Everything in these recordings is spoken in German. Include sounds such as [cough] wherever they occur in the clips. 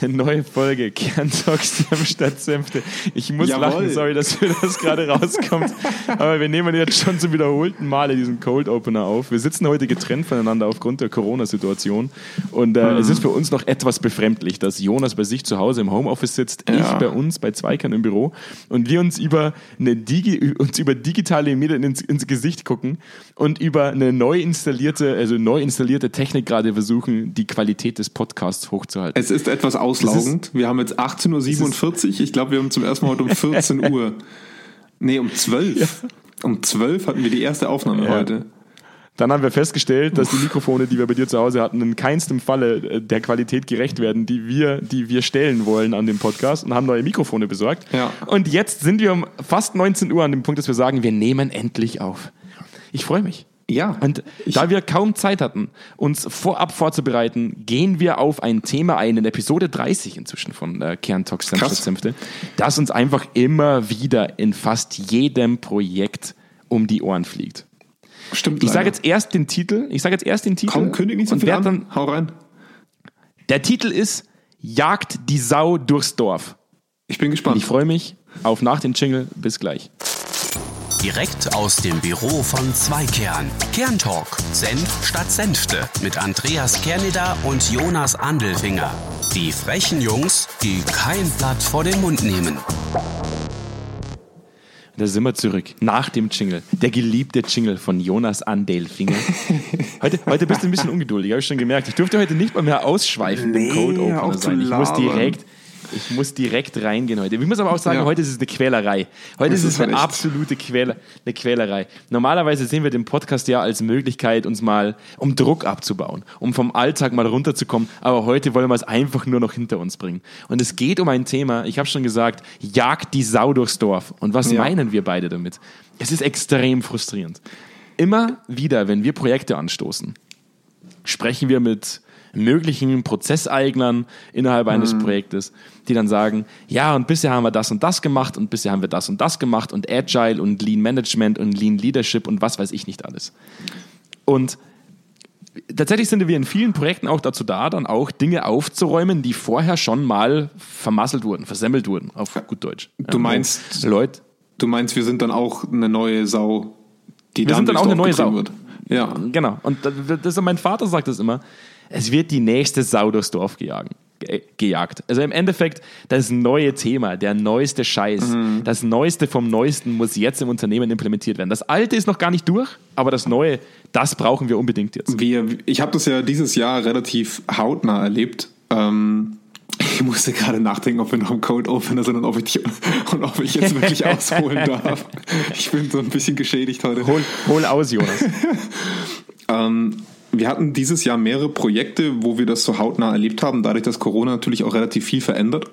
Eine neue Folge Kerntalks am Stadtsenfte. Ich muss Jawohl. lachen, sorry, dass mir das gerade rauskommt. Aber wir nehmen jetzt schon zum wiederholten Male diesen Cold Opener auf. Wir sitzen heute getrennt voneinander aufgrund der Corona-Situation. Und äh, es ist für uns noch etwas befremdlich, dass Jonas bei sich zu Hause im Homeoffice sitzt, ich Ja. bei uns bei Zweikern im Büro und wir uns über, eine Digi uns über digitale Medien ins, ins Gesicht gucken und über eine neu installierte, also neu installierte Technik gerade versuchen, die Qualität des Podcasts hochzuhalten. Es ist etwas auslaugend. wir haben jetzt 18.47 Uhr. Ich glaube, wir haben zum ersten Mal heute um [laughs] 14 Uhr. Nee, um 12. Um 12 hatten wir die erste Aufnahme Ja. heute. Dann haben wir festgestellt, dass die Mikrofone, die wir bei dir zu Hause hatten, in keinstem Falle äh, der Qualität gerecht werden, die wir, die wir stellen wollen an dem Podcast und haben neue Mikrofone besorgt. Ja. Und jetzt sind wir um fast 19 Uhr an dem Punkt, dass wir sagen, wir nehmen endlich auf. Ich freue mich. Ja. Und da wir kaum Zeit hatten, uns vorab vorzubereiten, gehen wir auf ein Thema ein, in Episode 30 inzwischen von äh, Kerntalks Krass. Senfte, das uns einfach immer wieder in fast jedem Projekt um die Ohren fliegt. Stimmt. Ich sage jetzt erst den Titel. Ich sage jetzt erst den Titel. Komm, kündig nicht so und viel an. dann. Hau rein. Der Titel ist Jagt die Sau durchs Dorf. Ich bin Und gespannt. ich freue mich auf nach dem Jingle. Bis gleich. Direkt aus dem Büro von Zweikern. Kerntalk. Senf statt Senfte. Mit Andreas Kerneder und Jonas Andelfinger. Die frechen Jungs, die kein Blatt vor den Mund nehmen. Da sind wir zurück. Nach dem Jingle. Der geliebte Jingle von Jonas Andelfinger. [laughs] Heute, heute bist du ein bisschen ungeduldig, habe ich schon gemerkt. Ich durfte heute nicht mal mehr ausschweifen Nee, im Code Opener sein. Ich muss labern. direkt. Ich muss direkt reingehen heute. Ich muss aber auch sagen, Ja. heute ist es eine Quälerei. Heute Das ist es ist eine echt. absolute Quäler, eine Quälerei. Normalerweise sehen wir den Podcast ja als Möglichkeit, uns mal um Druck abzubauen, um vom Alltag mal runterzukommen. Aber heute wollen wir es einfach nur noch hinter uns bringen. Und es geht um ein Thema, ich habe schon gesagt, jagt die Sau durchs Dorf. Und was Ja. meinen wir beide damit? Es ist extrem frustrierend. Immer wieder, wenn wir Projekte anstoßen, sprechen wir mit möglichen Prozesseignern innerhalb eines Projektes, die dann sagen, ja, und bisher haben wir das und das gemacht und bisher haben wir das und das gemacht und Agile und Lean Management und Lean Leadership und was weiß ich nicht alles. Und tatsächlich sind wir in vielen Projekten auch dazu da, dann auch Dinge aufzuräumen, die vorher schon mal vermasselt wurden, versemmelt wurden, auf gut Deutsch. Du meinst- Leute, Du meinst, wir sind dann auch eine neue Sau, die Wir sind dann auch eine neue Sau. Wird. Ja. Genau. Und das, das, mein Vater sagt das immer. Es wird die nächste Sau durchs Dorf gejagen, ge- gejagt. Also im Endeffekt das neue Thema, der neueste Scheiß, Mhm. das Neueste vom Neuesten muss jetzt im Unternehmen implementiert werden. Das Alte ist noch gar nicht durch, aber das Neue, das brauchen wir unbedingt jetzt. Wir, ich habe das ja dieses Jahr relativ hautnah erlebt. Ähm, ich musste gerade nachdenken, ob wir noch im Code Opener sind und ob ich, und ob ich jetzt wirklich [laughs] ausholen darf. Ich bin so ein bisschen geschädigt heute. Hol, hol aus, Jonas. [laughs] Ähm, wir hatten dieses Jahr mehrere Projekte, wo wir das so hautnah erlebt haben, dadurch, dass Corona natürlich auch relativ viel verändert.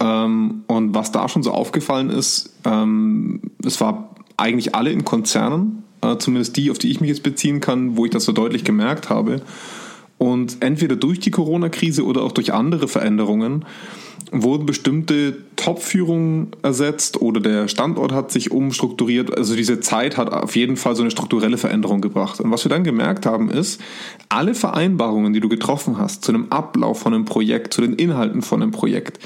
Ähm, und was da schon so aufgefallen ist, ähm, es war eigentlich alle in Konzernen, äh, zumindest die, auf die ich mich jetzt beziehen kann, wo ich das so deutlich gemerkt habe. Und entweder durch die Corona-Krise oder auch durch andere Veränderungen wurden bestimmte Top-Führungen ersetzt oder der Standort hat sich umstrukturiert. Also diese Zeit hat auf jeden Fall so eine strukturelle Veränderung gebracht. Und was wir dann gemerkt haben, ist, alle Vereinbarungen, die du getroffen hast zu einem Ablauf von einem Projekt, zu den Inhalten von einem Projekt,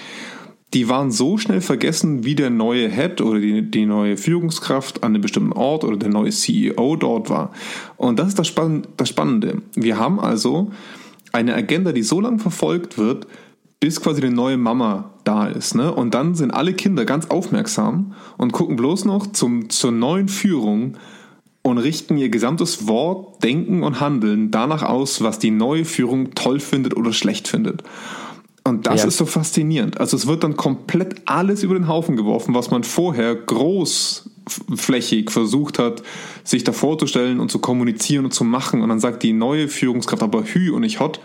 die waren so schnell vergessen, wie der neue Head oder die, die neue Führungskraft an einem bestimmten Ort oder der neue CEO dort war. Und das ist das, Spann das Spannende. Wir haben also eine Agenda, die so lange verfolgt wird, bis quasi eine neue Mama da ist. Ne? Und dann sind alle Kinder ganz aufmerksam und gucken bloß noch zum, zur neuen Führung und richten ihr gesamtes Wort, Denken und Handeln danach aus, was die neue Führung toll findet oder schlecht findet. Und das Ja. ist so faszinierend. Also es wird dann komplett alles über den Haufen geworfen, was man vorher großflächig versucht hat, sich da vorzustellen und zu kommunizieren und zu machen. Und dann sagt die neue Führungskraft aber Hü und nicht Hot.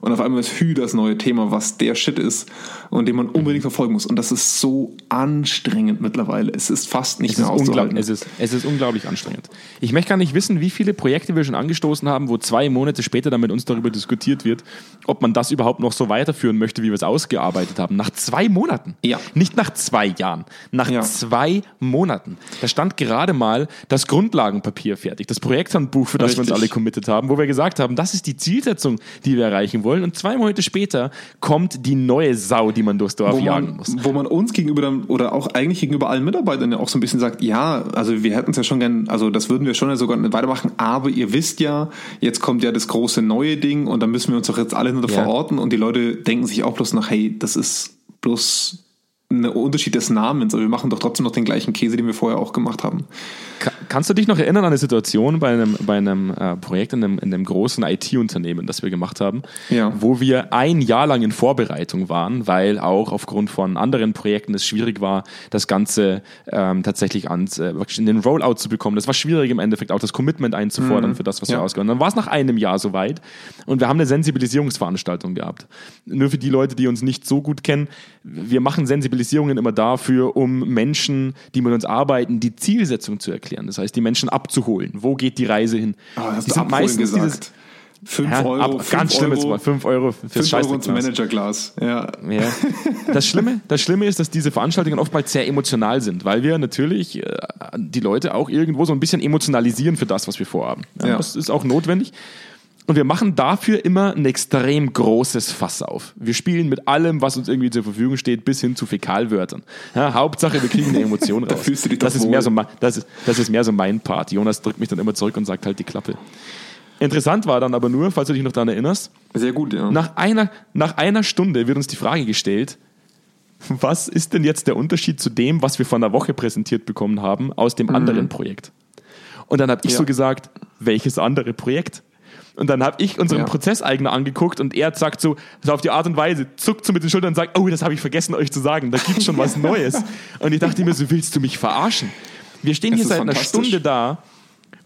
Und auf einmal ist Hü das neue Thema, was der Shit ist und den man unbedingt verfolgen muss. Und das ist so anstrengend mittlerweile. Es ist fast nicht Es mehr auszuhalten. es, ist, es ist unglaublich anstrengend. Ich möchte gar nicht wissen, wie viele Projekte wir schon angestoßen haben, wo zwei Monate später dann mit uns darüber diskutiert wird, ob man das überhaupt noch so weiterführen möchte, wie wir es ausgearbeitet haben. Nach zwei Monaten. Ja. Nicht nach zwei Jahren. Nach Ja. zwei Monaten. Da stand gerade mal das Grundlagenpapier fertig, das Projekthandbuch, für das wir uns Richtig. alle committed haben, wo wir gesagt haben, das ist die Zielsetzung, die wir erreichen wollen. Wollen. Und zwei Monate später kommt die neue Sau, die man durchs Dorf wo jagen man, muss. wo man uns gegenüber dann, oder auch eigentlich gegenüber allen Mitarbeitern ja auch so ein bisschen sagt, ja, also wir hätten es ja schon gern, also das würden wir schon ja sogar weitermachen, aber ihr wisst ja, jetzt kommt ja das große neue Ding und dann müssen wir uns doch jetzt alle nur Ja. verorten und die Leute denken sich auch bloß nach, hey, das ist bloß ein Unterschied des Namens, aber wir machen doch trotzdem noch den gleichen Käse, den wir vorher auch gemacht haben. Ka- Kannst du dich noch erinnern an eine Situation bei einem, bei einem äh, Projekt in einem, in einem großen IT-Unternehmen, das wir gemacht haben, Ja. wo wir ein Jahr lang in Vorbereitung waren, weil auch aufgrund von anderen Projekten es schwierig war, das Ganze ähm, tatsächlich ans, äh, in den Rollout zu bekommen. Das war schwierig im Endeffekt auch das Commitment einzufordern für das, was wir Ja. ausgehört haben. Dann war es nach einem Jahr soweit und wir haben eine Sensibilisierungsveranstaltung gehabt. Nur für die Leute, die uns nicht so gut kennen, wir machen Sensibilisierungen immer dafür, um Menschen, die mit uns arbeiten, die Zielsetzung zu erklären. Das heißt, die Menschen abzuholen. Wo geht die Reise hin? Du sind abholen meistens gesagt. dieses- 5 Ja, Euro, ab, fünf ganz schlimmes Mal. 5 Euro fürs 5 Euro ins Scheißdreckglas. Managerglas. Ja. Ja. Das, Schlimme, das Schlimme ist, dass diese Veranstaltungen oftmals sehr emotional sind, weil wir natürlich äh, die Leute auch irgendwo so ein bisschen emotionalisieren für das, was wir vorhaben. Ja, Ja. Das ist auch notwendig. Und wir machen dafür immer ein extrem großes Fass auf. Wir spielen mit allem, was uns irgendwie zur Verfügung steht, bis hin zu Fäkalwörtern. Ja, Hauptsache, wir kriegen eine Emotion [laughs] raus. fühlst du dich das, ist mehr so, mein- das, ist, das ist mehr so mein Part. Jonas drückt mich dann immer zurück und sagt halt die Klappe. Interessant war dann aber nur, falls du dich noch daran erinnerst, Sehr gut, ja. nach einer, nach einer Stunde wird uns die Frage gestellt, was ist denn jetzt der Unterschied zu dem, was wir vor einer Woche präsentiert bekommen haben, aus dem anderen Projekt? Und dann habe ich Ja. so gesagt, welches andere Projekt? Und dann habe ich unseren Ja. Prozesseigner angeguckt und er sagt so, so auf die Art und Weise, zuckt so mit den Schultern und sagt, oh, das habe ich vergessen euch zu sagen, da gibt schon was [laughs] Neues. Und ich dachte mir so, willst du mich verarschen? Wir stehen Es hier seit einer. Stunde da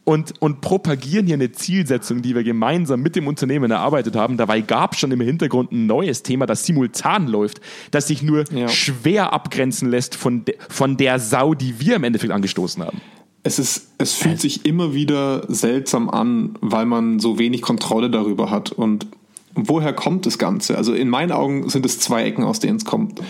und, und propagieren hier eine Zielsetzung, die wir gemeinsam mit dem Unternehmen erarbeitet haben. Dabei gab es schon im Hintergrund ein neues Thema, das simultan läuft, das sich nur Ja. schwer abgrenzen lässt von, de, von der Sau, die wir im Endeffekt angestoßen haben. Es ist, es fühlt sich immer wieder seltsam an, weil man so wenig Kontrolle darüber hat. Und woher kommt das Ganze? Also in meinen Augen sind es zwei Ecken, aus denen es kommt.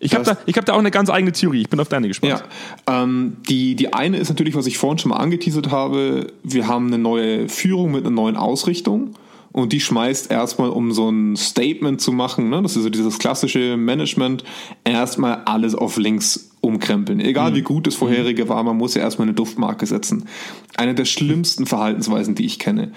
Ich habe da, ich hab da auch eine ganz eigene Theorie. Ich bin auf deine gespannt. Ja, ähm, die, die eine ist natürlich, was ich vorhin schon mal angeteasert habe, wir haben eine neue Führung mit einer neuen Ausrichtung und die schmeißt erstmal, um so ein Statement zu machen, ne, das ist so dieses klassische Management, erstmal alles auf links umkrempeln. Egal wie gut das vorherige war, man muss ja erstmal eine Duftmarke setzen. Eine der schlimmsten Verhaltensweisen, die ich kenne.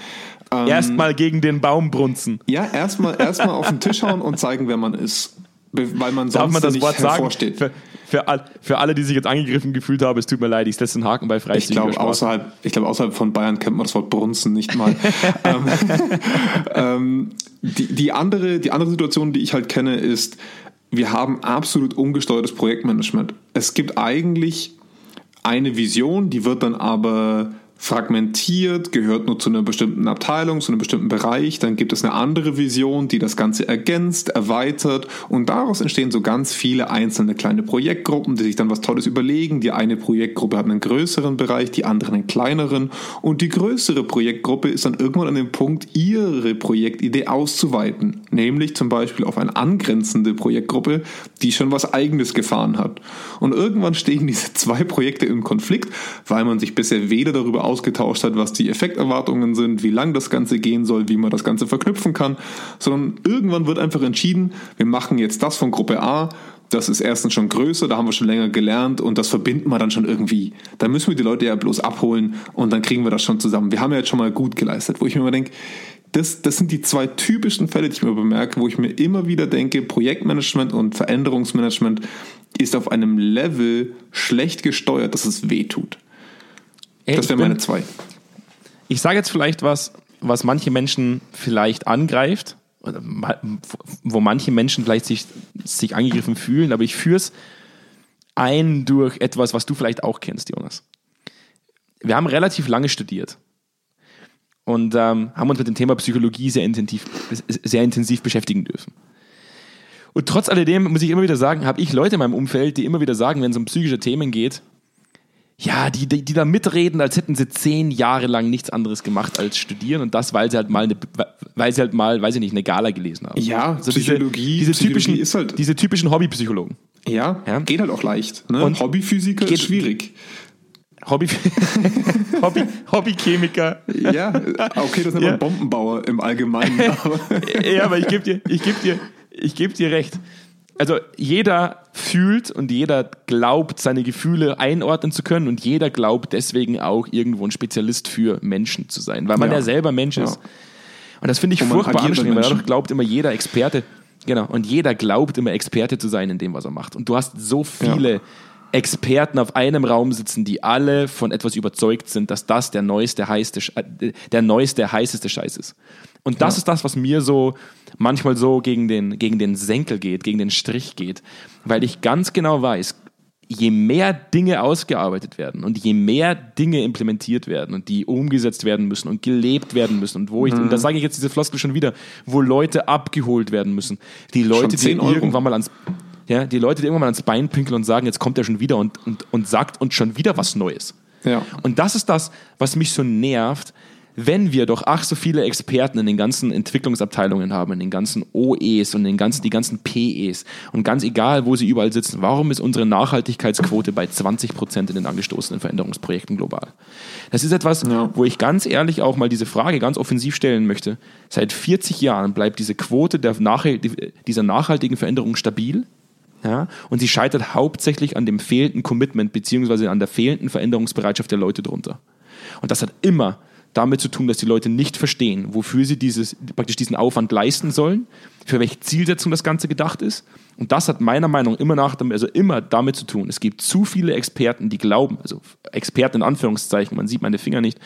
Ähm, Erstmal gegen den Baum brunzen. ja, erstmal erstmal auf den Tisch [laughs] hauen und zeigen, wer man ist. Weil man Darf sonst man das nicht Wort sagen? hervorsteht. Für, für, all, für alle, die sich jetzt angegriffen gefühlt haben, es tut mir leid, ich setze den Haken bei Ich freizügiger glaube, außerhalb, ich glaube, außerhalb von Bayern kennt man das Wort Brunzen nicht mal. [laughs] ähm, [laughs] ähm, die, die, andere, die andere Situation, die ich halt kenne, ist, wir haben absolut ungesteuertes Projektmanagement. Es gibt eigentlich eine Vision, die wird dann aber fragmentiert, gehört nur zu einer bestimmten Abteilung, zu einem bestimmten Bereich. Dann gibt es eine andere Vision, die das Ganze ergänzt, erweitert und daraus entstehen so ganz viele einzelne kleine Projektgruppen, die sich dann was Tolles überlegen. Die eine Projektgruppe hat einen größeren Bereich, die andere einen kleineren und die größere Projektgruppe ist dann irgendwann an dem Punkt, ihre Projektidee auszuweiten, nämlich zum Beispiel auf eine angrenzende Projektgruppe, die schon was Eigenes gefahren hat. Und irgendwann stehen diese [laughs] zwei Projekte im Konflikt, weil man sich bisher weder darüber ausgetauscht hat, was die Effekterwartungen sind, wie lang das Ganze gehen soll, wie man das Ganze verknüpfen kann, sondern irgendwann wird einfach entschieden, wir machen jetzt das von Gruppe A, das ist erstens schon größer, da haben wir schon länger gelernt und das verbinden wir dann schon irgendwie. Da müssen wir die Leute ja bloß abholen und dann kriegen wir das schon zusammen. Wir haben ja jetzt schon mal gut geleistet, wo ich mir immer denke, das, das sind die zwei typischen Fälle, die ich mir bemerke, wo ich mir immer wieder denke, Projektmanagement und Veränderungsmanagement ist auf einem Level schlecht gesteuert, dass es weh tut. Das bin- meine zwei. Ich sage jetzt vielleicht was, was manche Menschen vielleicht angreift, wo manche Menschen vielleicht sich, sich angegriffen fühlen, aber ich führe es ein durch etwas, was du vielleicht auch kennst, Jonas. Wir haben relativ lange studiert und ähm, haben uns mit dem Thema Psychologie sehr intensiv, sehr intensiv beschäftigen dürfen. Und trotz alledem muss ich immer wieder sagen, habe ich Leute in meinem Umfeld, die immer wieder sagen, wenn es um psychische Themen geht, ja, die, die, die da mitreden, als hätten sie zehn Jahre lang nichts anderes gemacht als studieren und das, weil sie halt mal, eine, weil sie halt mal, weiß ich nicht, eine Gala gelesen haben. Ja, Psychologie- diese, diese Psychologie typischen, ist halt- diese typischen Hobbypsychologen. Ja, Ja. geht halt auch leicht. Ne? Und Hobbyphysiker geht- ist schwierig. Hobby, [laughs] Hobby, Hobbychemiker. Ja, okay, das ist ja. Bombenbauer im Allgemeinen. [laughs] Aber ja, aber ich gebe dir, ich geb dir, ich geb dir recht. Also jeder fühlt und jeder glaubt, seine Gefühle einordnen zu können und jeder glaubt deswegen auch irgendwo ein Spezialist für Menschen zu sein, weil man ja, ja selber Mensch ist. Ja. Und das finde ich furchtbar anstrengend, weil dadurch glaubt immer jeder Experte, genau, und jeder glaubt immer Experte zu sein in dem, was er macht. Und du hast so viele ja. Experten auf einem Raum sitzen, die alle von etwas überzeugt sind, dass das der neueste, heißeste, äh, der neueste, heißeste Scheiß ist. Und das ja. ist das, was mir so manchmal so gegen den, gegen den Senkel geht, gegen den Strich geht. Weil ich ganz genau weiß, je mehr Dinge ausgearbeitet werden und je mehr Dinge implementiert werden und die umgesetzt werden müssen und gelebt werden müssen und wo ich, mhm. und da sage ich jetzt diese Floskel schon wieder, wo Leute abgeholt werden müssen. Die Leute, die irgendwann mal ans, ja, die Leute, die irgendwann mal ans Bein pinkeln und sagen, jetzt kommt er schon wieder und, und, und sagt uns schon wieder was Neues. Ja. Und das ist das, was mich so nervt, wenn wir doch ach so viele Experten in den ganzen Entwicklungsabteilungen haben, in den ganzen OEs und in den ganzen, die ganzen PEs und ganz egal, wo sie überall sitzen, warum ist unsere Nachhaltigkeitsquote bei 20 Prozent in den angestoßenen Veränderungsprojekten global? Das ist etwas, ja. wo ich ganz ehrlich auch mal diese Frage ganz offensiv stellen möchte. Seit 40 Jahren bleibt diese Quote der Nachhalt dieser nachhaltigen Veränderung stabil. Ja, und sie scheitert hauptsächlich an dem fehlenden Commitment beziehungsweise an der fehlenden Veränderungsbereitschaft der Leute drunter. Und das hat immer damit zu tun, dass die Leute nicht verstehen, wofür sie dieses, praktisch diesen Aufwand leisten sollen, für welche Zielsetzung das Ganze gedacht ist. Und das hat meiner Meinung nach immer, nach, also immer damit zu tun. Es gibt zu viele Experten, die glauben, also Experten in Anführungszeichen, man sieht meine Finger nicht,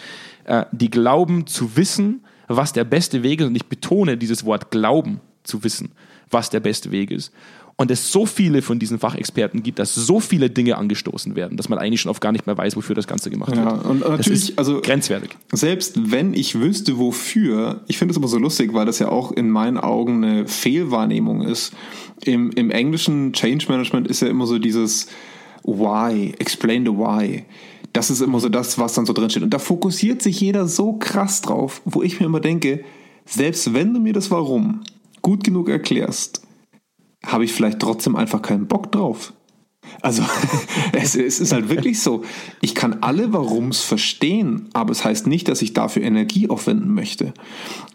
äh, die glauben zu wissen, was der beste Weg ist. Und ich betone dieses Wort glauben zu wissen, was der beste Weg ist und es so viele von diesen Fachexperten gibt, dass so viele Dinge angestoßen werden, dass man eigentlich schon oft gar nicht mehr weiß, wofür das Ganze gemacht ja, wird. Und natürlich, also grenzwertig. Selbst wenn ich wüsste, wofür, ich finde es immer so lustig, weil das ja auch in meinen Augen eine Fehlwahrnehmung ist. Im, im englischen Change Management ist ja immer so dieses Why, explain the why. Das ist immer so das, was dann so drin steht. Und da fokussiert sich jeder so krass drauf, wo ich mir immer denke, selbst wenn du mir das Warum gut genug erklärst, habe ich vielleicht trotzdem einfach keinen Bock drauf. Also [laughs] es, es, ist halt wirklich so. Ich kann alle Warums verstehen, aber es heißt nicht, dass ich dafür Energie aufwenden möchte.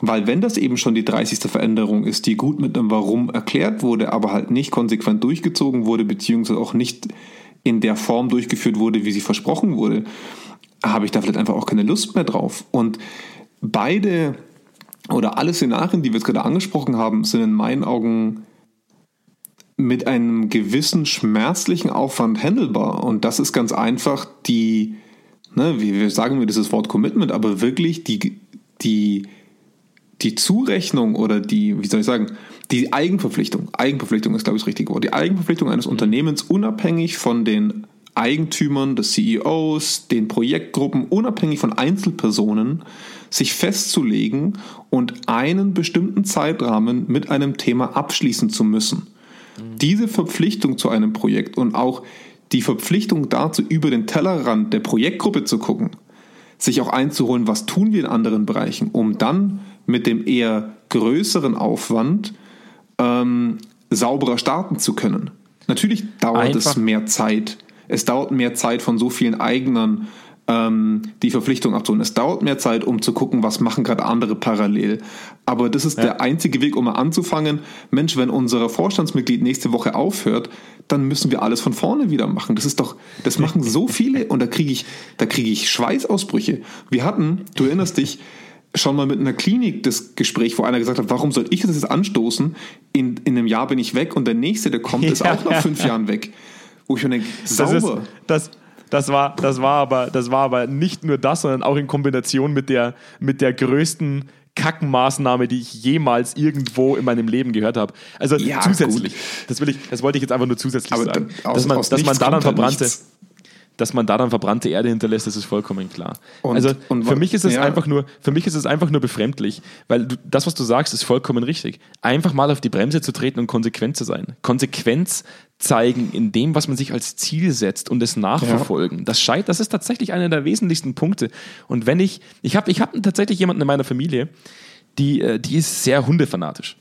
Weil wenn das eben schon die 30. Veränderung ist, die gut mit einem Warum erklärt wurde, aber halt nicht konsequent durchgezogen wurde, beziehungsweise auch nicht in der Form durchgeführt wurde, wie sie versprochen wurde, habe ich da vielleicht einfach auch keine Lust mehr drauf. Und beide oder alle Szenarien, die wir jetzt gerade angesprochen haben, sind in meinen Augen mit einem gewissen schmerzlichen Aufwand handelbar. Und das ist ganz einfach die, ne, wie wir sagen wir dieses Wort Commitment, aber wirklich die, die, die Zurechnung oder die, wie soll ich sagen, die Eigenverpflichtung. Eigenverpflichtung ist, glaube ich, das richtige Wort. Die Eigenverpflichtung eines Unternehmens unabhängig von den Eigentümern, des CEOs, den Projektgruppen, unabhängig von Einzelpersonen, sich festzulegen und einen bestimmten Zeitrahmen mit einem Thema abschließen zu müssen. Diese Verpflichtung zu einem Projekt und auch die Verpflichtung dazu, über den Tellerrand der Projektgruppe zu gucken, sich auch einzuholen, was tun wir in anderen Bereichen, um dann mit dem eher größeren Aufwand ähm, sauberer starten zu können. Natürlich dauert Einfach. es mehr Zeit. Es dauert mehr Zeit von so vielen Eignern ähm, die Verpflichtung abzuholen. Es dauert mehr Zeit, um zu gucken, was machen gerade andere parallel. Aber das ist ja. der einzige Weg, um mal anzufangen. Mensch, wenn unser Vorstandsmitglied nächste Woche aufhört, dann müssen wir alles von vorne wieder machen. Das ist doch, das machen so viele [laughs] und da kriege ich, da kriege ich Schweißausbrüche. Wir hatten, du erinnerst dich, schon mal mit einer Klinik das Gespräch, wo einer gesagt hat, warum soll ich das jetzt anstoßen? In, in einem Jahr bin ich weg und der nächste, der kommt, ist ja. auch nach fünf Jahren weg. Wo ich mir denke, sauber. Das, ist, das, das war, das war aber, das war aber nicht nur das, sondern auch in Kombination mit der, mit der größten Kackenmaßnahme, die ich jemals irgendwo in meinem Leben gehört habe. Also ja, zusätzlich. Das will ich, das wollte ich jetzt einfach nur zusätzlich aber sagen. Aus, dass man, dass man da dann verbrannte. Nichts dass man da dann verbrannte Erde hinterlässt, das ist vollkommen klar. Und, also und, für mich ist es ja. einfach nur, für mich ist es einfach nur befremdlich, weil du, das, was du sagst, ist vollkommen richtig. Einfach mal auf die Bremse zu treten und konsequent zu sein. Konsequenz zeigen in dem, was man sich als Ziel setzt und es nachverfolgen. Ja. Das scheint, das ist tatsächlich einer der wesentlichsten Punkte. Und wenn ich, ich habe, ich habe tatsächlich jemanden in meiner Familie, die, äh, die ist sehr hundefanatisch.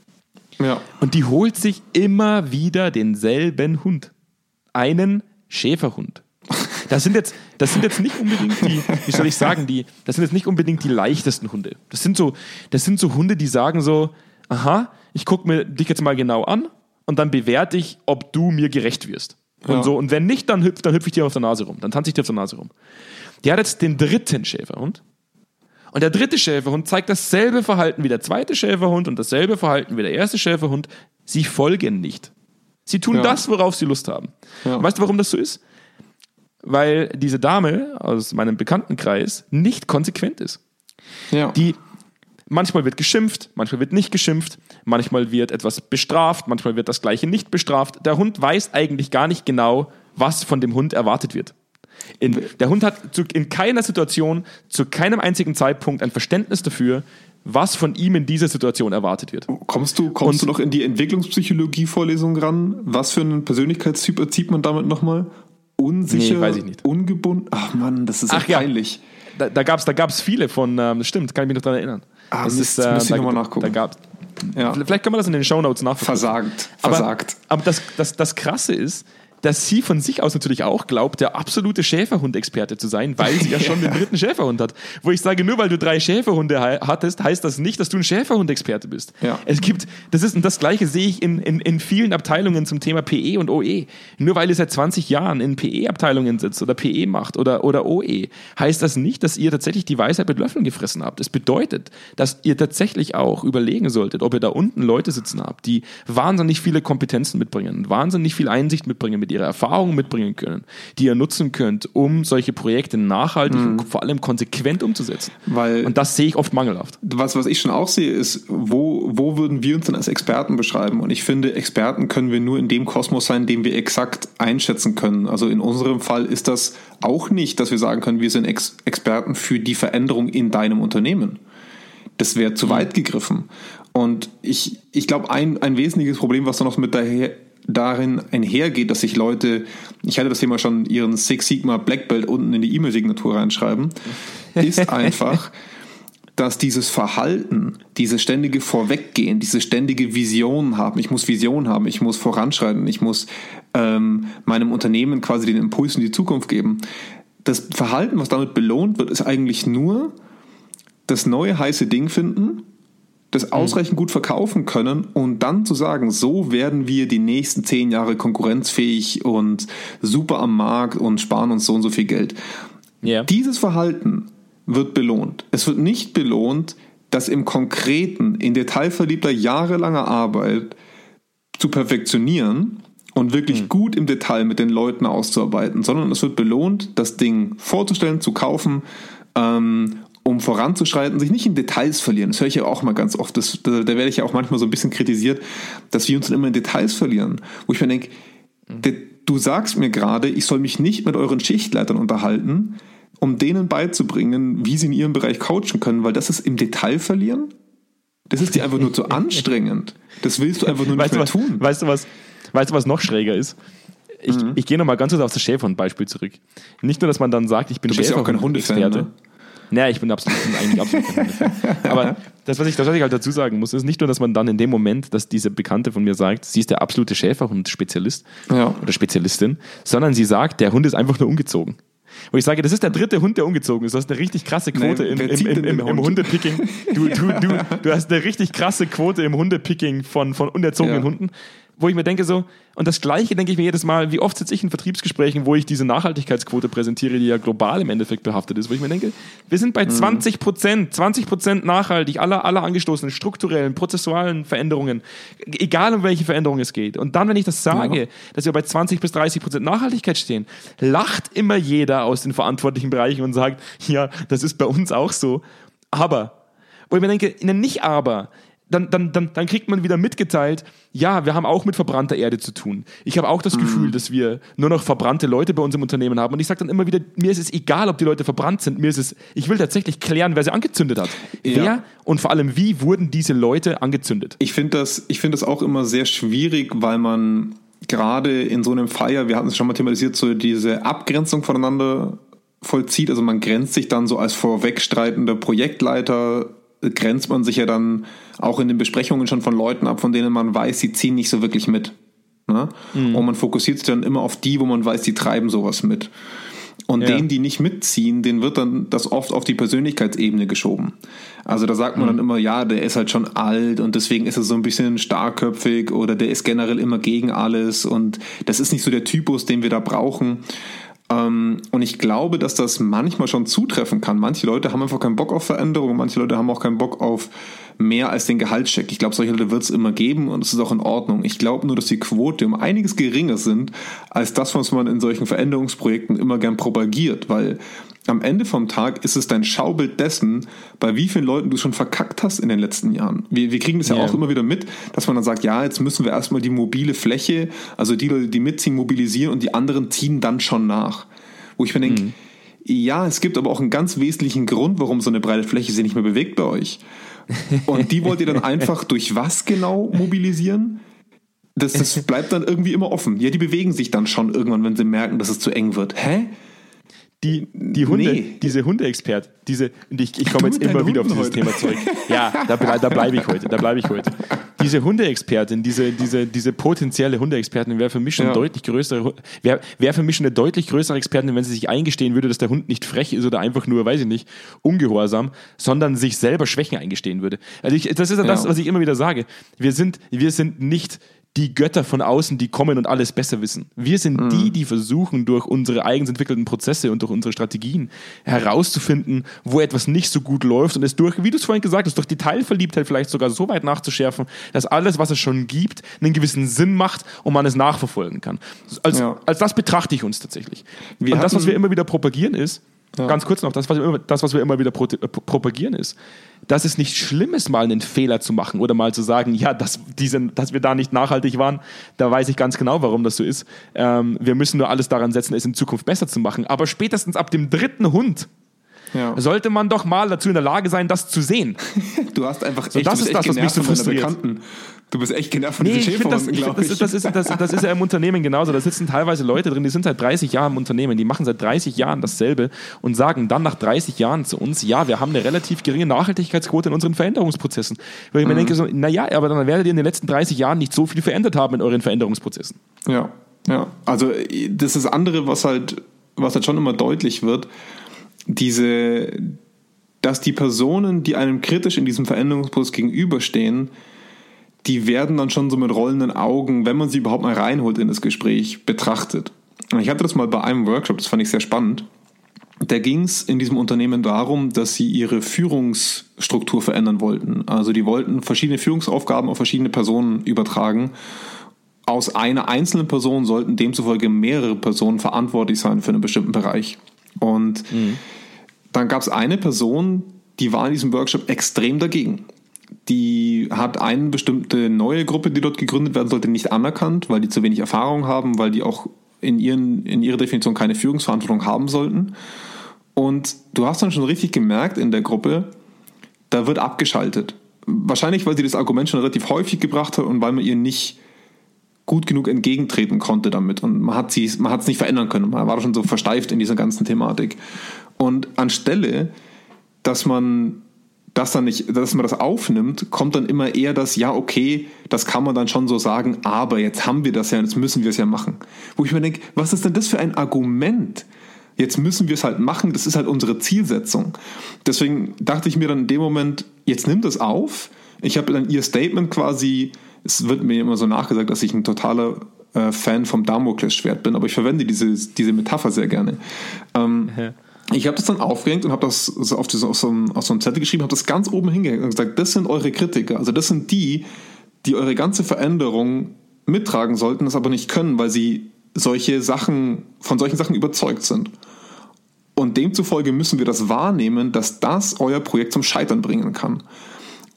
Ja. Und die holt sich immer wieder denselben Hund. Einen Schäferhund. Das sind jetzt, das sind jetzt nicht unbedingt die, wie soll ich sagen, die, das sind jetzt nicht unbedingt die leichtesten Hunde. Das sind so, das sind so Hunde, die sagen so, aha, ich gucke mir dich jetzt mal genau an und dann bewerte ich, ob du mir gerecht wirst. Und Ja. so, und wenn nicht, dann hüpf, dann hüpfe ich dir auf der Nase rum. Dann tanze ich dir auf der Nase rum. Die hat jetzt den dritten Schäferhund. Und der dritte Schäferhund zeigt dasselbe Verhalten wie der zweite Schäferhund und dasselbe Verhalten wie der erste Schäferhund. Sie folgen nicht. Sie tun Ja. das, worauf sie Lust haben. Ja. Weißt du, warum das so ist? Weil diese Dame aus meinem Bekanntenkreis nicht konsequent ist. Ja. Die manchmal wird geschimpft, manchmal wird nicht geschimpft, manchmal wird etwas bestraft, manchmal wird das Gleiche nicht bestraft. Der Hund weiß eigentlich gar nicht genau, was von dem Hund erwartet wird. In, der Hund hat zu, in keiner Situation, zu keinem einzigen Zeitpunkt ein Verständnis dafür, was von ihm in dieser Situation erwartet wird. Kommst du, kommst Und- du noch in die Entwicklungspsychologie-Vorlesung ran? Was für einen Persönlichkeitstyp erzieht man damit nochmal? Unsicher, Nee, weiß ich nicht. ungebunden. Ach Mann, das ist Ach ja. peinlich. Da, da gab es da gab's viele von, ähm, das stimmt, kann ich mich noch daran erinnern. Ah, das Mist, müsste ich da, noch mal nachgucken. Da gab's, Ja. Vielleicht können wir das in den Shownotes nachvollziehen. Versagt. Aber, Versagt. aber das, das, das Krasse ist, dass sie von sich aus natürlich auch glaubt, der absolute Schäferhund-Experte zu sein, weil sie [laughs] ja schon den dritten Schäferhund hat. Wo ich sage, nur weil du drei Schäferhunde ha- hattest, heißt das nicht, dass du ein Schäferhund-Experte bist. Ja. Es gibt, das ist, und das Gleiche sehe ich in, in, in vielen Abteilungen zum Thema PE und OE. Nur weil ihr seit 20 Jahren in PE-Abteilungen sitzt oder PE macht oder, oder OE, heißt das nicht, dass ihr tatsächlich die Weisheit mit Löffeln gefressen habt. Es bedeutet, dass ihr tatsächlich auch überlegen solltet, ob ihr da unten Leute sitzen habt, die wahnsinnig viele Kompetenzen mitbringen, wahnsinnig viel Einsicht mitbringen, mit ihrer Erfahrung mitbringen können, die ihr nutzen könnt, um solche Projekte nachhaltig und vor allem konsequent umzusetzen. Weil- und das sehe ich oft mangelhaft. Was, was ich schon auch sehe, ist, wo, wo würden wir uns denn als Experten beschreiben? Und ich finde, Experten können wir nur in dem Kosmos sein, den wir exakt einschätzen können. Also in unserem Fall ist das auch nicht, dass wir sagen können, wir sind Ex Experten für die Veränderung in deinem Unternehmen. Das wäre zu weit gegriffen. Und ich, ich glaube, ein, ein wesentliches Problem, was da noch mit daher, darin einhergeht, dass sich Leute, ich hatte das Thema schon, ihren Six Sigma Black Belt unten in die E-Mail-Signatur reinschreiben, [laughs] ist einfach, dass dieses Verhalten, dieses ständige Vorweggehen, diese ständige Vision haben, ich muss Vision haben, ich muss voranschreiten, ich muss ähm, meinem Unternehmen quasi den Impuls in die Zukunft geben. Das Verhalten, was damit belohnt wird, ist eigentlich nur das neue heiße Ding finden, das ausreichend gut verkaufen können und dann zu sagen, so werden wir die nächsten zehn Jahre konkurrenzfähig und super am Markt und sparen uns so und so viel Geld. Ja. Dieses Verhalten wird belohnt. Es wird nicht belohnt, das im Konkreten, in detailverliebter jahrelanger Arbeit zu perfektionieren und wirklich gut im Detail mit den Leuten auszuarbeiten, sondern es wird belohnt, das Ding vorzustellen, zu kaufen, ähm, um voranzuschreiten, sich nicht in Details verlieren. Das höre ich ja auch mal ganz oft. Das, da, da werde ich ja auch manchmal so ein bisschen kritisiert, dass wir uns dann immer in Details verlieren. Wo ich mir denke, de- du sagst mir gerade, ich soll mich nicht mit euren Schichtleitern unterhalten, um denen beizubringen, wie sie in ihrem Bereich coachen können, weil das ist im Detail verlieren. Das ist dir einfach nur zu [laughs] anstrengend. Das willst du einfach nur nicht Weißt du, mehr was, tun. weißt, du, was, weißt du, was noch schräger ist? Ich, Mhm. ich gehe nochmal ganz kurz auf das Schäferhund-Beispiel zurück. Nicht nur, dass man dann sagt, ich bin bist ja Naja, ich bin absolut, bin eigentlich absolut kein. [laughs] Aber das was, ich, das, was ich halt dazu sagen muss, ist nicht nur, dass man dann in dem Moment, dass diese Bekannte von mir sagt, sie ist der absolute Schäferhund-Spezialist Ja. oder Spezialistin, sondern sie sagt, der Hund ist einfach nur ungezogen. Wo ich sage, das ist der dritte Hund, der ungezogen ist. Du hast eine richtig krasse Quote Nein, im, im, im, im? Hundepicking. Du, du, du, [laughs] du hast eine richtig krasse Quote im Hundepicking von, von unerzogenen Ja. Hunden. Wo ich mir denke so, und das Gleiche denke ich mir jedes Mal, wie oft sitze ich in Vertriebsgesprächen, wo ich diese Nachhaltigkeitsquote präsentiere, die ja global im Endeffekt behaftet ist, wo ich mir denke, wir sind Mhm. bei 20 Prozent, 20 Prozent nachhaltig, aller, aller angestoßenen strukturellen, prozessualen Veränderungen, egal um welche Veränderung es geht. Und dann, wenn ich das sage, Ja. dass wir bei 20 bis 30 Prozent Nachhaltigkeit stehen, lacht immer jeder aus den verantwortlichen Bereichen und sagt, ja, das ist bei uns auch so. Aber, wo ich mir denke, nicht aber, dann, dann, dann, dann kriegt man wieder mitgeteilt, ja, wir haben auch mit verbrannter Erde zu tun. Ich habe auch das Mhm. Gefühl, dass wir nur noch verbrannte Leute bei uns im Unternehmen haben. Und ich sage dann immer wieder, mir ist es egal, ob die Leute verbrannt sind. Mir ist es, ich will tatsächlich klären, wer sie angezündet hat. Ja. Wer und vor allem wie wurden diese Leute angezündet? Ich finde das, ich finde das auch immer sehr schwierig, weil man gerade in so einem Feier, wir hatten es schon mal thematisiert, so diese Abgrenzung voneinander vollzieht. Also man grenzt sich dann so als vorwegstreitender Projektleiter, grenzt man sich ja dann auch in den Besprechungen schon von Leuten ab, von denen man weiß, sie ziehen nicht so wirklich mit. Ne? Und man fokussiert sich dann immer auf die, wo man weiß, die treiben sowas mit. Und ja. denen, die nicht mitziehen, denen wird dann das oft auf die Persönlichkeitsebene geschoben. Also da sagt man mhm. dann immer, ja, der ist halt schon alt und deswegen ist er so ein bisschen starkköpfig oder der ist generell immer gegen alles und das ist nicht so der Typus, den wir da brauchen. Ähm, und ich glaube, dass das manchmal schon zutreffen kann. Manche Leute haben einfach keinen Bock auf Veränderung, manche Leute haben auch keinen Bock auf mehr als den Gehaltscheck. Ich glaube, solche Leute wird es immer geben und es ist auch in Ordnung. Ich glaube nur, dass die Quote um einiges geringer sind als das, was man in solchen Veränderungsprojekten immer gern propagiert, weil am Ende vom Tag ist es dein Schaubild dessen, bei wie vielen Leuten du schon verkackt hast in den letzten Jahren. Wir, wir kriegen das ja yeah. auch immer wieder mit, dass man dann sagt, ja, jetzt müssen wir erstmal die mobile Fläche, also die Leute, die mitziehen, mobilisieren und die anderen ziehen dann schon nach. Wo ich mir denke, mhm. ja, es gibt aber auch einen ganz wesentlichen Grund, warum so eine breite Fläche sich nicht mehr bewegt bei euch. Und die wollt ihr dann einfach durch was genau mobilisieren? Das, das bleibt dann irgendwie immer offen. Ja, die bewegen sich dann schon irgendwann, wenn sie merken, dass es zu eng wird. Hä? Die, die Hunde, nee. diese Hundeexperten, diese, ich, ich komme jetzt immer wieder auf dieses heute. Thema zurück. Ja, da, da bleibe ich heute, da bleibe ich heute. Diese Hundeexpertin, diese, diese, diese potenzielle Hundeexpertin wäre für mich schon ja. deutlich größere, wäre wär für mich schon eine deutlich größere Expertin, wenn sie sich eingestehen würde, dass der Hund nicht frech ist oder einfach nur, weiß ich nicht, ungehorsam, sondern sich selber Schwächen eingestehen würde. Also ich, das ist ja das, was ich immer wieder sage. Wir sind, wir sind nicht, die Götter von außen, die kommen und alles besser wissen. Wir sind mhm. die, die versuchen, durch unsere eigens entwickelten Prozesse und durch unsere Strategien herauszufinden, wo etwas nicht so gut läuft und es durch, wie du es vorhin gesagt hast, durch die Teilverliebtheit vielleicht sogar so weit nachzuschärfen, dass alles, was es schon gibt, einen gewissen Sinn macht und man es nachverfolgen kann. Als, ja. als das betrachte ich uns tatsächlich. Wir und das, was wir immer wieder propagieren, ist, ja. Ganz kurz noch, das was, wir, das, was wir immer wieder pro, äh, propagieren, ist, dass es nicht schlimm ist, mal einen Fehler zu machen oder mal zu sagen, ja, dass, diese, dass wir da nicht nachhaltig waren, da weiß ich ganz genau, warum das so ist. Ähm, wir müssen nur alles daran setzen, es in Zukunft besser zu machen. Aber spätestens ab dem dritten Hund ja. sollte man doch mal dazu in der Lage sein, das zu sehen. [laughs] Du hast einfach echt, so, das ist das, was mich so frustriert. Du bist echt genervt von nee, diesen Schäferhunden, glaube ich. Das, das, ist, das, das ist ja im Unternehmen genauso. Da sitzen teilweise Leute drin, die sind seit 30 Jahren im Unternehmen, die machen seit 30 Jahren dasselbe und sagen dann nach 30 Jahren zu uns, ja, wir haben eine relativ geringe Nachhaltigkeitsquote in unseren Veränderungsprozessen. Weil ich mhm. mir denke, so, naja, aber dann werdet ihr in den letzten 30 Jahren nicht so viel verändert haben in euren Veränderungsprozessen. Ja, ja. Also das ist das andere, was halt, was halt schon immer deutlich wird, diese, dass die Personen, die einem kritisch in diesem Veränderungsprozess gegenüberstehen, die werden dann schon so mit rollenden Augen, wenn man sie überhaupt mal reinholt in das Gespräch, betrachtet. Und ich hatte das mal bei einem Workshop, das fand ich sehr spannend. Da ging es in diesem Unternehmen darum, dass sie ihre Führungsstruktur verändern wollten. Also die wollten verschiedene Führungsaufgaben auf verschiedene Personen übertragen. Aus einer einzelnen Person sollten demzufolge mehrere Personen verantwortlich sein für einen bestimmten Bereich. Und mhm. dann gab es eine Person, die war in diesem Workshop extrem dagegen die hat eine bestimmte neue Gruppe, die dort gegründet werden sollte, nicht anerkannt, weil die zu wenig Erfahrung haben, weil die auch in, ihren, in ihrer Definition keine Führungsverantwortung haben sollten. Und du hast dann schon richtig gemerkt in der Gruppe, da wird abgeschaltet. Wahrscheinlich, weil sie das Argument schon relativ häufig gebracht hat und weil man ihr nicht gut genug entgegentreten konnte damit. Und man hat es nicht verändern können. Man war schon so versteift in dieser ganzen Thematik. Und anstelle, dass man das dann nicht, dass man das aufnimmt, kommt dann immer eher das, ja, okay, das kann man dann schon so sagen, aber jetzt haben wir das ja, jetzt müssen wir es ja machen. Wo ich mir denke, was ist denn das für ein Argument? Jetzt müssen wir es halt machen, das ist halt unsere Zielsetzung. Deswegen dachte ich mir dann in dem Moment, jetzt nimm das auf. Ich habe dann ihr Statement quasi, es wird mir immer so nachgesagt, dass ich ein totaler äh, Fan vom Damoklesschwert bin, aber ich verwende diese, diese Metapher sehr gerne. Ähm, ja ich habe das dann aufgehängt und habe das auf, diese, auf, so einem, auf so einem Zettel geschrieben, habe das ganz oben hingehängt und gesagt, das sind eure Kritiker. Also das sind die, die eure ganze Veränderung mittragen sollten, das aber nicht können, weil sie solche Sachen, von solchen Sachen überzeugt sind. Und demzufolge müssen wir das wahrnehmen, dass das euer Projekt zum Scheitern bringen kann.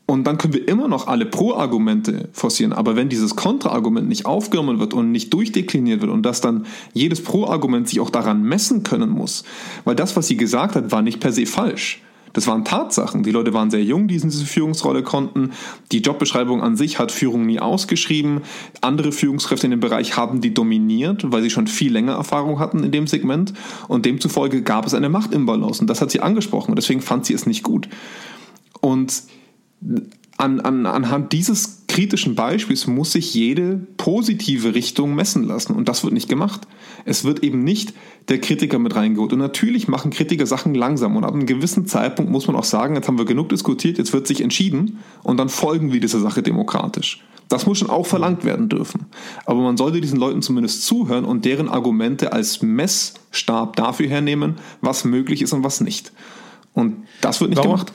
Und dann können wir immer noch alle Pro-Argumente forcieren. Aber wenn dieses Kontra-Argument nicht aufgenommen wird und nicht durchdekliniert wird und dass dann jedes Pro-Argument sich auch daran messen können muss, weil das, was sie gesagt hat, war nicht per se falsch. Das waren Tatsachen. Die Leute waren sehr jung, die in diese Führungsrolle konnten. Die Jobbeschreibung an sich hat Führung nie ausgeschrieben. Andere Führungskräfte in dem Bereich haben die dominiert, weil sie schon viel länger Erfahrung hatten in dem Segment. Und demzufolge gab es eine Machtimbalance. Und das hat sie angesprochen. Und deswegen fand sie es nicht gut. Und an, an, anhand dieses kritischen Beispiels muss sich jede positive Richtung messen lassen. Und das wird nicht gemacht. Es wird eben nicht der Kritiker mit reingeholt. Und natürlich machen Kritiker Sachen langsam. Und ab einem gewissen Zeitpunkt muss man auch sagen, jetzt haben wir genug diskutiert, jetzt wird sich entschieden und dann folgen wir dieser Sache demokratisch. Das muss schon auch verlangt werden dürfen. Aber man sollte diesen Leuten zumindest zuhören und deren Argumente als Messstab dafür hernehmen, was möglich ist und was nicht. Und das wird nicht Warum? gemacht.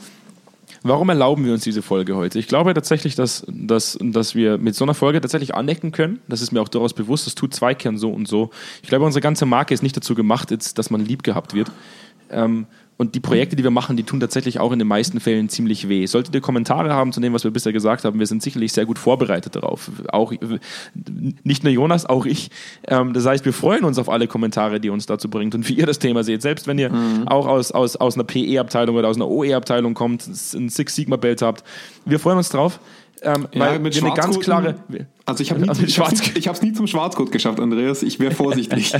Warum erlauben wir uns diese Folge heute? Ich glaube tatsächlich, dass, dass, dass wir mit so einer Folge tatsächlich anecken können. Das ist mir auch durchaus bewusst. Das tut Zweikern so und so. Ich glaube, unsere ganze Marke ist nicht dazu gemacht, jetzt, dass man lieb gehabt wird. Ähm, und die Projekte, die wir machen, die tun tatsächlich auch in den meisten Fällen ziemlich weh. Solltet ihr Kommentare haben zu dem, was wir bisher gesagt haben, wir sind sicherlich sehr gut vorbereitet darauf. Auch nicht nur Jonas, auch ich. Ähm, das heißt, wir freuen uns auf alle Kommentare, die uns dazu bringt und wie ihr das Thema seht. Selbst wenn ihr mhm. auch aus, aus, aus einer PE-Abteilung oder aus einer OE-Abteilung kommt, ein Six Sigma-Belt habt. Wir freuen uns drauf. Ähm, ja, weil wir eine ganz klare. Also ich habe nie, also nie zum Schwarzcode geschafft, Andreas. Ich wäre vorsichtig.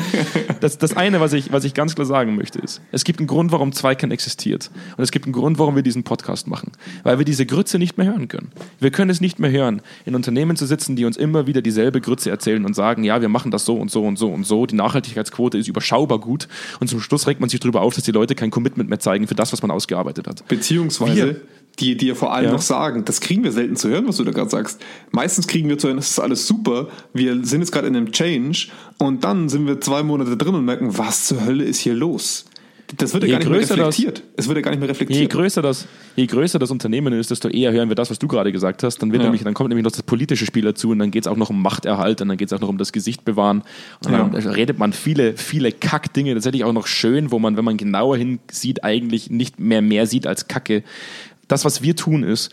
[laughs] das, das eine, was ich, was ich ganz klar sagen möchte, ist, es gibt einen Grund, warum Zweikern existiert. Und es gibt einen Grund, warum wir diesen Podcast machen. Weil wir diese Grütze nicht mehr hören können. Wir können es nicht mehr hören, in Unternehmen zu sitzen, die uns immer wieder dieselbe Grütze erzählen und sagen, ja, wir machen das so und so und so und so. Die Nachhaltigkeitsquote ist überschaubar gut. Und zum Schluss regt man sich darüber auf, dass die Leute kein Commitment mehr zeigen für das, was man ausgearbeitet hat. Beziehungsweise wir, die dir vor allem ja. noch sagen, das kriegen wir selten zu hören, was du da gerade sagst. Meistens kriegen wir zu hören, das ist alles super, wir sind jetzt gerade in einem Change und dann sind wir zwei Monate drin und merken, was zur Hölle ist hier los? Das wird ja gar nicht mehr reflektiert. Das, es wird ja gar nicht mehr reflektiert. Je größer, das, je größer das Unternehmen ist, desto eher hören wir das, was du gerade gesagt hast. Dann, wird ja. nämlich, dann kommt nämlich noch das politische Spiel dazu und dann geht es auch noch um Machterhalt und dann geht es auch noch um das Gesicht bewahren. Und dann ja. redet man viele, viele Kackdinge, tatsächlich auch noch schön, wo man, wenn man genauer hinsieht, eigentlich nicht mehr mehr sieht als Kacke das, was wir tun, ist,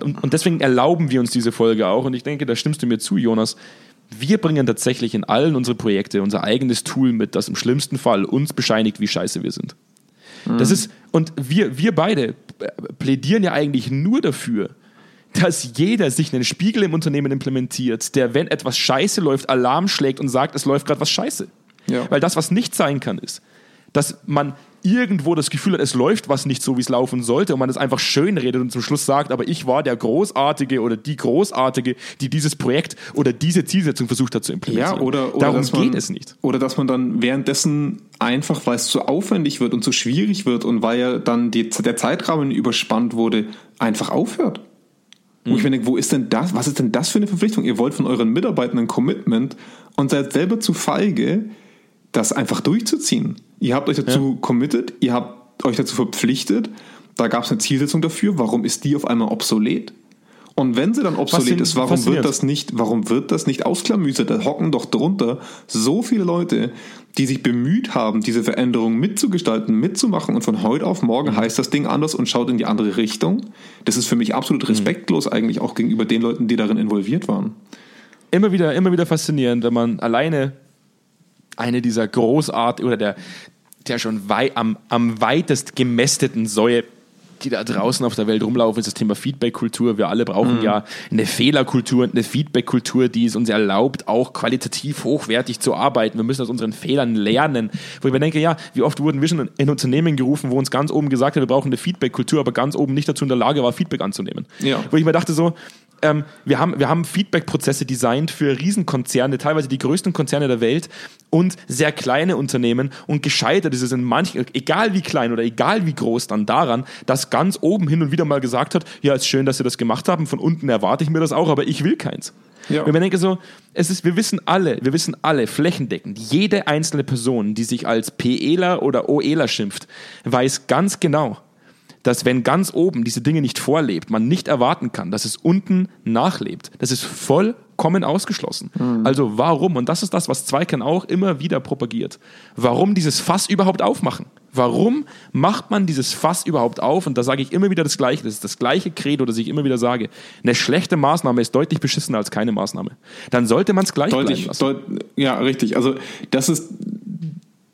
und deswegen erlauben wir uns diese Folge auch. Und ich denke, da stimmst du mir zu, Jonas. Wir bringen tatsächlich in allen unsere Projekte unser eigenes Tool mit, das im schlimmsten Fall uns bescheinigt, wie scheiße wir sind. Mhm. Das ist, und wir, wir beide plädieren ja eigentlich nur dafür, dass jeder sich einen Spiegel im Unternehmen implementiert, der, wenn etwas scheiße läuft, Alarm schlägt und sagt, es läuft gerade was scheiße. Ja. Weil das, was nicht sein kann, ist, dass man irgendwo das Gefühl hat, es läuft was nicht so, wie es laufen sollte und man es einfach schön redet und zum Schluss sagt, aber ich war der Großartige oder die Großartige, die dieses Projekt oder diese Zielsetzung versucht hat zu implementieren. Ja, oder, oder Darum man, geht es nicht. Oder dass man dann währenddessen einfach, weil es zu aufwendig wird und zu schwierig wird und weil ja dann die, der Zeitrahmen überspannt wurde, einfach aufhört. Wo ich mir denke, wo ist denn das? Was ist denn das für eine Verpflichtung? Ihr wollt von euren Mitarbeitern ein Commitment und seid selber zu feige, das einfach durchzuziehen. Ihr habt euch dazu ja. committed, ihr habt euch dazu verpflichtet, da gab es eine Zielsetzung dafür, warum ist die auf einmal obsolet? Und wenn sie dann obsolet ist, warum wird das nicht, warum wird das nicht ausklamüsert? Da hocken doch drunter so viele Leute, die sich bemüht haben, diese Veränderung mitzugestalten, mitzumachen und von heute auf morgen mhm. heißt das Ding anders und schaut in die andere Richtung. Das ist für mich absolut mhm. respektlos mhm. eigentlich auch gegenüber den Leuten, die darin involviert waren. Immer wieder, immer wieder faszinierend, wenn man alleine eine dieser großartigen oder der, der schon wei am, am weitest gemästeten Säue die da draußen auf der Welt rumlaufen, ist das Thema Feedback-Kultur. Wir alle brauchen mhm. ja eine Fehlerkultur und eine Feedback-Kultur, die es uns erlaubt, auch qualitativ hochwertig zu arbeiten. Wir müssen aus unseren Fehlern lernen. Wo ich mir denke, ja, wie oft wurden wir schon in Unternehmen gerufen, wo uns ganz oben gesagt hat, wir brauchen eine Feedback-Kultur, aber ganz oben nicht dazu in der Lage war, Feedback anzunehmen. Ja. Wo ich mir dachte so, ähm, wir haben, wir haben Feedback-Prozesse designt für Riesenkonzerne, teilweise die größten Konzerne der Welt und sehr kleine Unternehmen und gescheitert ist es in manchen, egal wie klein oder egal wie groß, dann daran, dass ganz oben hin und wieder mal gesagt hat, ja, ist schön, dass Sie das gemacht haben, von unten erwarte ich mir das auch, aber ich will keins. Ja. Wenn man denke so, es ist, wir wissen alle, wir wissen alle flächendeckend, jede einzelne Person, die sich als PEler oder OEler schimpft, weiß ganz genau, dass wenn ganz oben diese Dinge nicht vorlebt, man nicht erwarten kann, dass es unten nachlebt. Das ist vollkommen ausgeschlossen. Mhm. Also warum? Und das ist das, was Zweikern auch immer wieder propagiert. Warum dieses Fass überhaupt aufmachen? Warum macht man dieses Fass überhaupt auf? Und da sage ich immer wieder das Gleiche. Das ist das gleiche Credo, das ich immer wieder sage. Eine schlechte Maßnahme ist deutlich beschissener als keine Maßnahme. Dann sollte man es gleich deutlich, lassen. Deut ja, richtig. Also das ist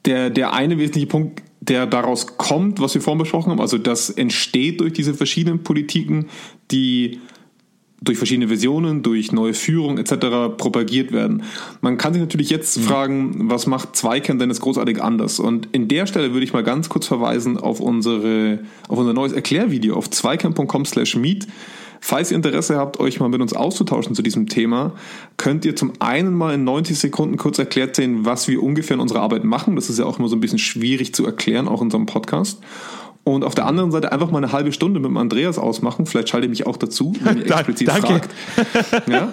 der, der eine wesentliche Punkt, der daraus kommt, was wir vorhin besprochen haben. Also das entsteht durch diese verschiedenen Politiken, die durch verschiedene Versionen, durch neue Führung etc. propagiert werden. Man kann sich natürlich jetzt mhm. fragen, was macht Zweikern denn jetzt großartig anders? Und in der Stelle würde ich mal ganz kurz verweisen auf unsere, auf unser neues Erklärvideo auf zweikern.com slash meet. Falls ihr Interesse habt, euch mal mit uns auszutauschen zu diesem Thema, könnt ihr zum einen mal in 90 Sekunden kurz erklärt sehen, was wir ungefähr in unserer Arbeit machen. Das ist ja auch immer so ein bisschen schwierig zu erklären, auch in unserem Podcast. Und auf der anderen Seite einfach mal eine halbe Stunde mit dem Andreas ausmachen. Vielleicht schalte ich mich auch dazu, wenn ihr [laughs] explizit fragt. Ja?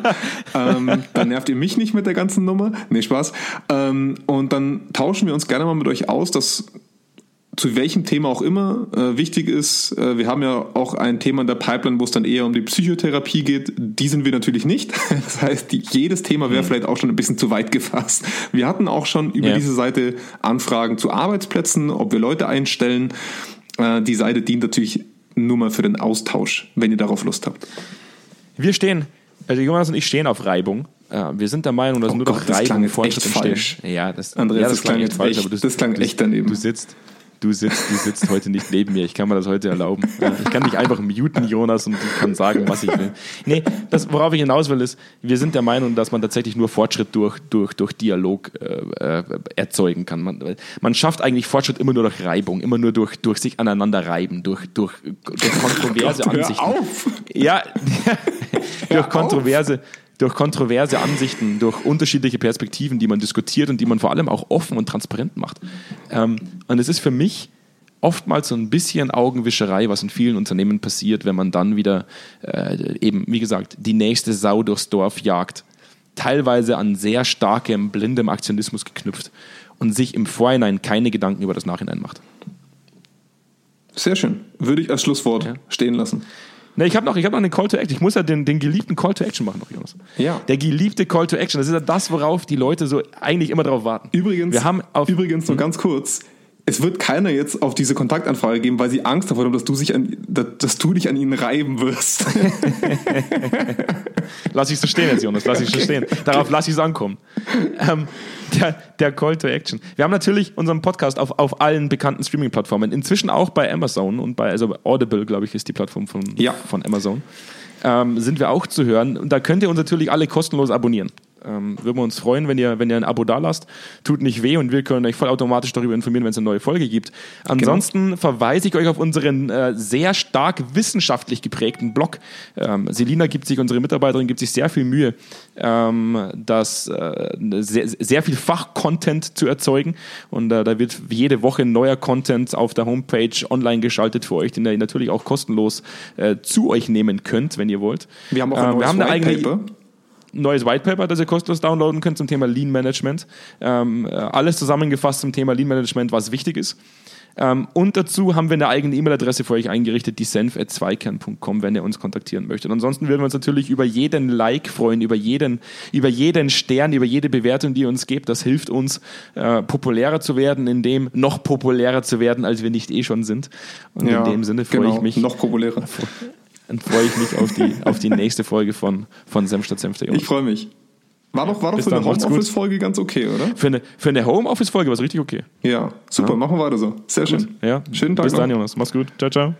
Ähm, dann nervt ihr mich nicht mit der ganzen Nummer. Nee, Spaß. Ähm, und dann tauschen wir uns gerne mal mit euch aus, dass zu welchem Thema auch immer äh, wichtig ist. Äh, wir haben ja auch ein Thema in der Pipeline, wo es dann eher um die Psychotherapie geht. Die sind wir natürlich nicht. [laughs] Das heißt, die, jedes Thema wäre mhm. vielleicht auch schon ein bisschen zu weit gefasst. Wir hatten auch schon über ja. diese Seite Anfragen zu Arbeitsplätzen, ob wir Leute einstellen. Äh, die Seite dient natürlich nur mal für den Austausch, wenn ihr darauf Lust habt. Wir stehen, also Jonas und ich stehen auf Reibung. Äh, wir sind der Meinung, dass oh nur Gott, durch Reibung Fortschritt entsteht. Ja, das, Andreas, ja, das, das klang, jetzt falsch, echt, aber du, das klang echt daneben. Du sitzt, du sitzt, du sitzt heute nicht neben mir. Ich kann mir das heute erlauben. Ich kann dich einfach muten, Jonas, und ich kann sagen, was ich will. Nee, das, worauf ich hinaus will, ist, wir sind der Meinung, dass man tatsächlich nur Fortschritt durch, durch, durch Dialog äh, äh, erzeugen kann. Man, man schafft eigentlich Fortschritt immer nur durch Reibung, immer nur durch, durch sich aneinander reiben, durch, durch, durch [laughs] kontroverse Gott, Ansichten. Hör auf. Ja, [laughs] durch kontroverse. Auf durch kontroverse Ansichten, durch unterschiedliche Perspektiven, die man diskutiert und die man vor allem auch offen und transparent macht. Ähm, und es ist für mich oftmals so ein bisschen Augenwischerei, was in vielen Unternehmen passiert, wenn man dann wieder äh, eben, wie gesagt, die nächste Sau durchs Dorf jagt. Teilweise an sehr starkem, blindem Aktionismus geknüpft und sich im Vorhinein keine Gedanken über das Nachhinein macht. Sehr schön. Würde ich als Schlusswort ja. stehen lassen. Ne, ich habe noch, hab noch einen Call to Action. Ich muss ja den, den geliebten Call to Action machen noch, Jonas. Ja. Der geliebte Call to Action. Das ist ja das, worauf die Leute so eigentlich immer darauf warten. Übrigens, wir haben auf, übrigens nur hm? ganz kurz. Es wird keiner jetzt auf diese Kontaktanfrage geben, weil sie Angst davor haben, dass du, sich an, dass du dich an ihnen reiben wirst. [laughs] lass ich so stehen jetzt, Jonas. Lass ich so stehen. Darauf lass ich es ankommen. Ähm, der, der Call to Action. Wir haben natürlich unseren Podcast auf, auf allen bekannten Streaming-Plattformen, inzwischen auch bei Amazon und bei, also Audible, glaube ich, ist die Plattform von, ja. von Amazon. Ähm, sind wir auch zu hören. Und da könnt ihr uns natürlich alle kostenlos abonnieren. Ähm, würden wir uns freuen, wenn ihr, wenn ihr ein Abo da lasst. Tut nicht weh und wir können euch vollautomatisch darüber informieren, wenn es eine neue Folge gibt. Ansonsten genau. verweise ich euch auf unseren äh, sehr stark wissenschaftlich geprägten Blog. Ähm, Selina gibt sich, unsere Mitarbeiterin, gibt sich sehr viel Mühe, ähm, das äh, sehr, sehr viel Fachcontent zu erzeugen. Und äh, da wird jede Woche neuer Content auf der Homepage online geschaltet für euch, den ihr natürlich auch kostenlos äh, zu euch nehmen könnt, wenn ihr wollt. Wir haben auch ein ähm, wir haben eine eigene neues White Paper, das ihr kostenlos downloaden könnt zum Thema Lean Management. Ähm, äh, alles zusammengefasst zum Thema Lean Management, was wichtig ist. Ähm, und dazu haben wir eine eigene E-Mail-Adresse für euch eingerichtet, die senf.zweikern.com, wenn ihr uns kontaktieren möchtet. Ansonsten würden wir uns natürlich über jeden Like freuen, über jeden, über jeden Stern, über jede Bewertung, die ihr uns gebt. Das hilft uns, äh, populärer zu werden, in dem noch populärer zu werden, als wir nicht eh schon sind. Und ja, in dem Sinne freue genau, ich mich. Noch populärer. [laughs] Dann freue ich mich auf die, [laughs] auf die nächste Folge von, von Senf statt Senf. Ich freue mich. War doch, war doch für eine Homeoffice-Folge ganz okay, oder? Für eine, für eine Homeoffice-Folge war es richtig okay. Ja, super, ja. machen wir weiter so. Sehr schön. Ja. Schönen Tag Bis noch. dann, Jonas. Mach's gut. Ciao, ciao.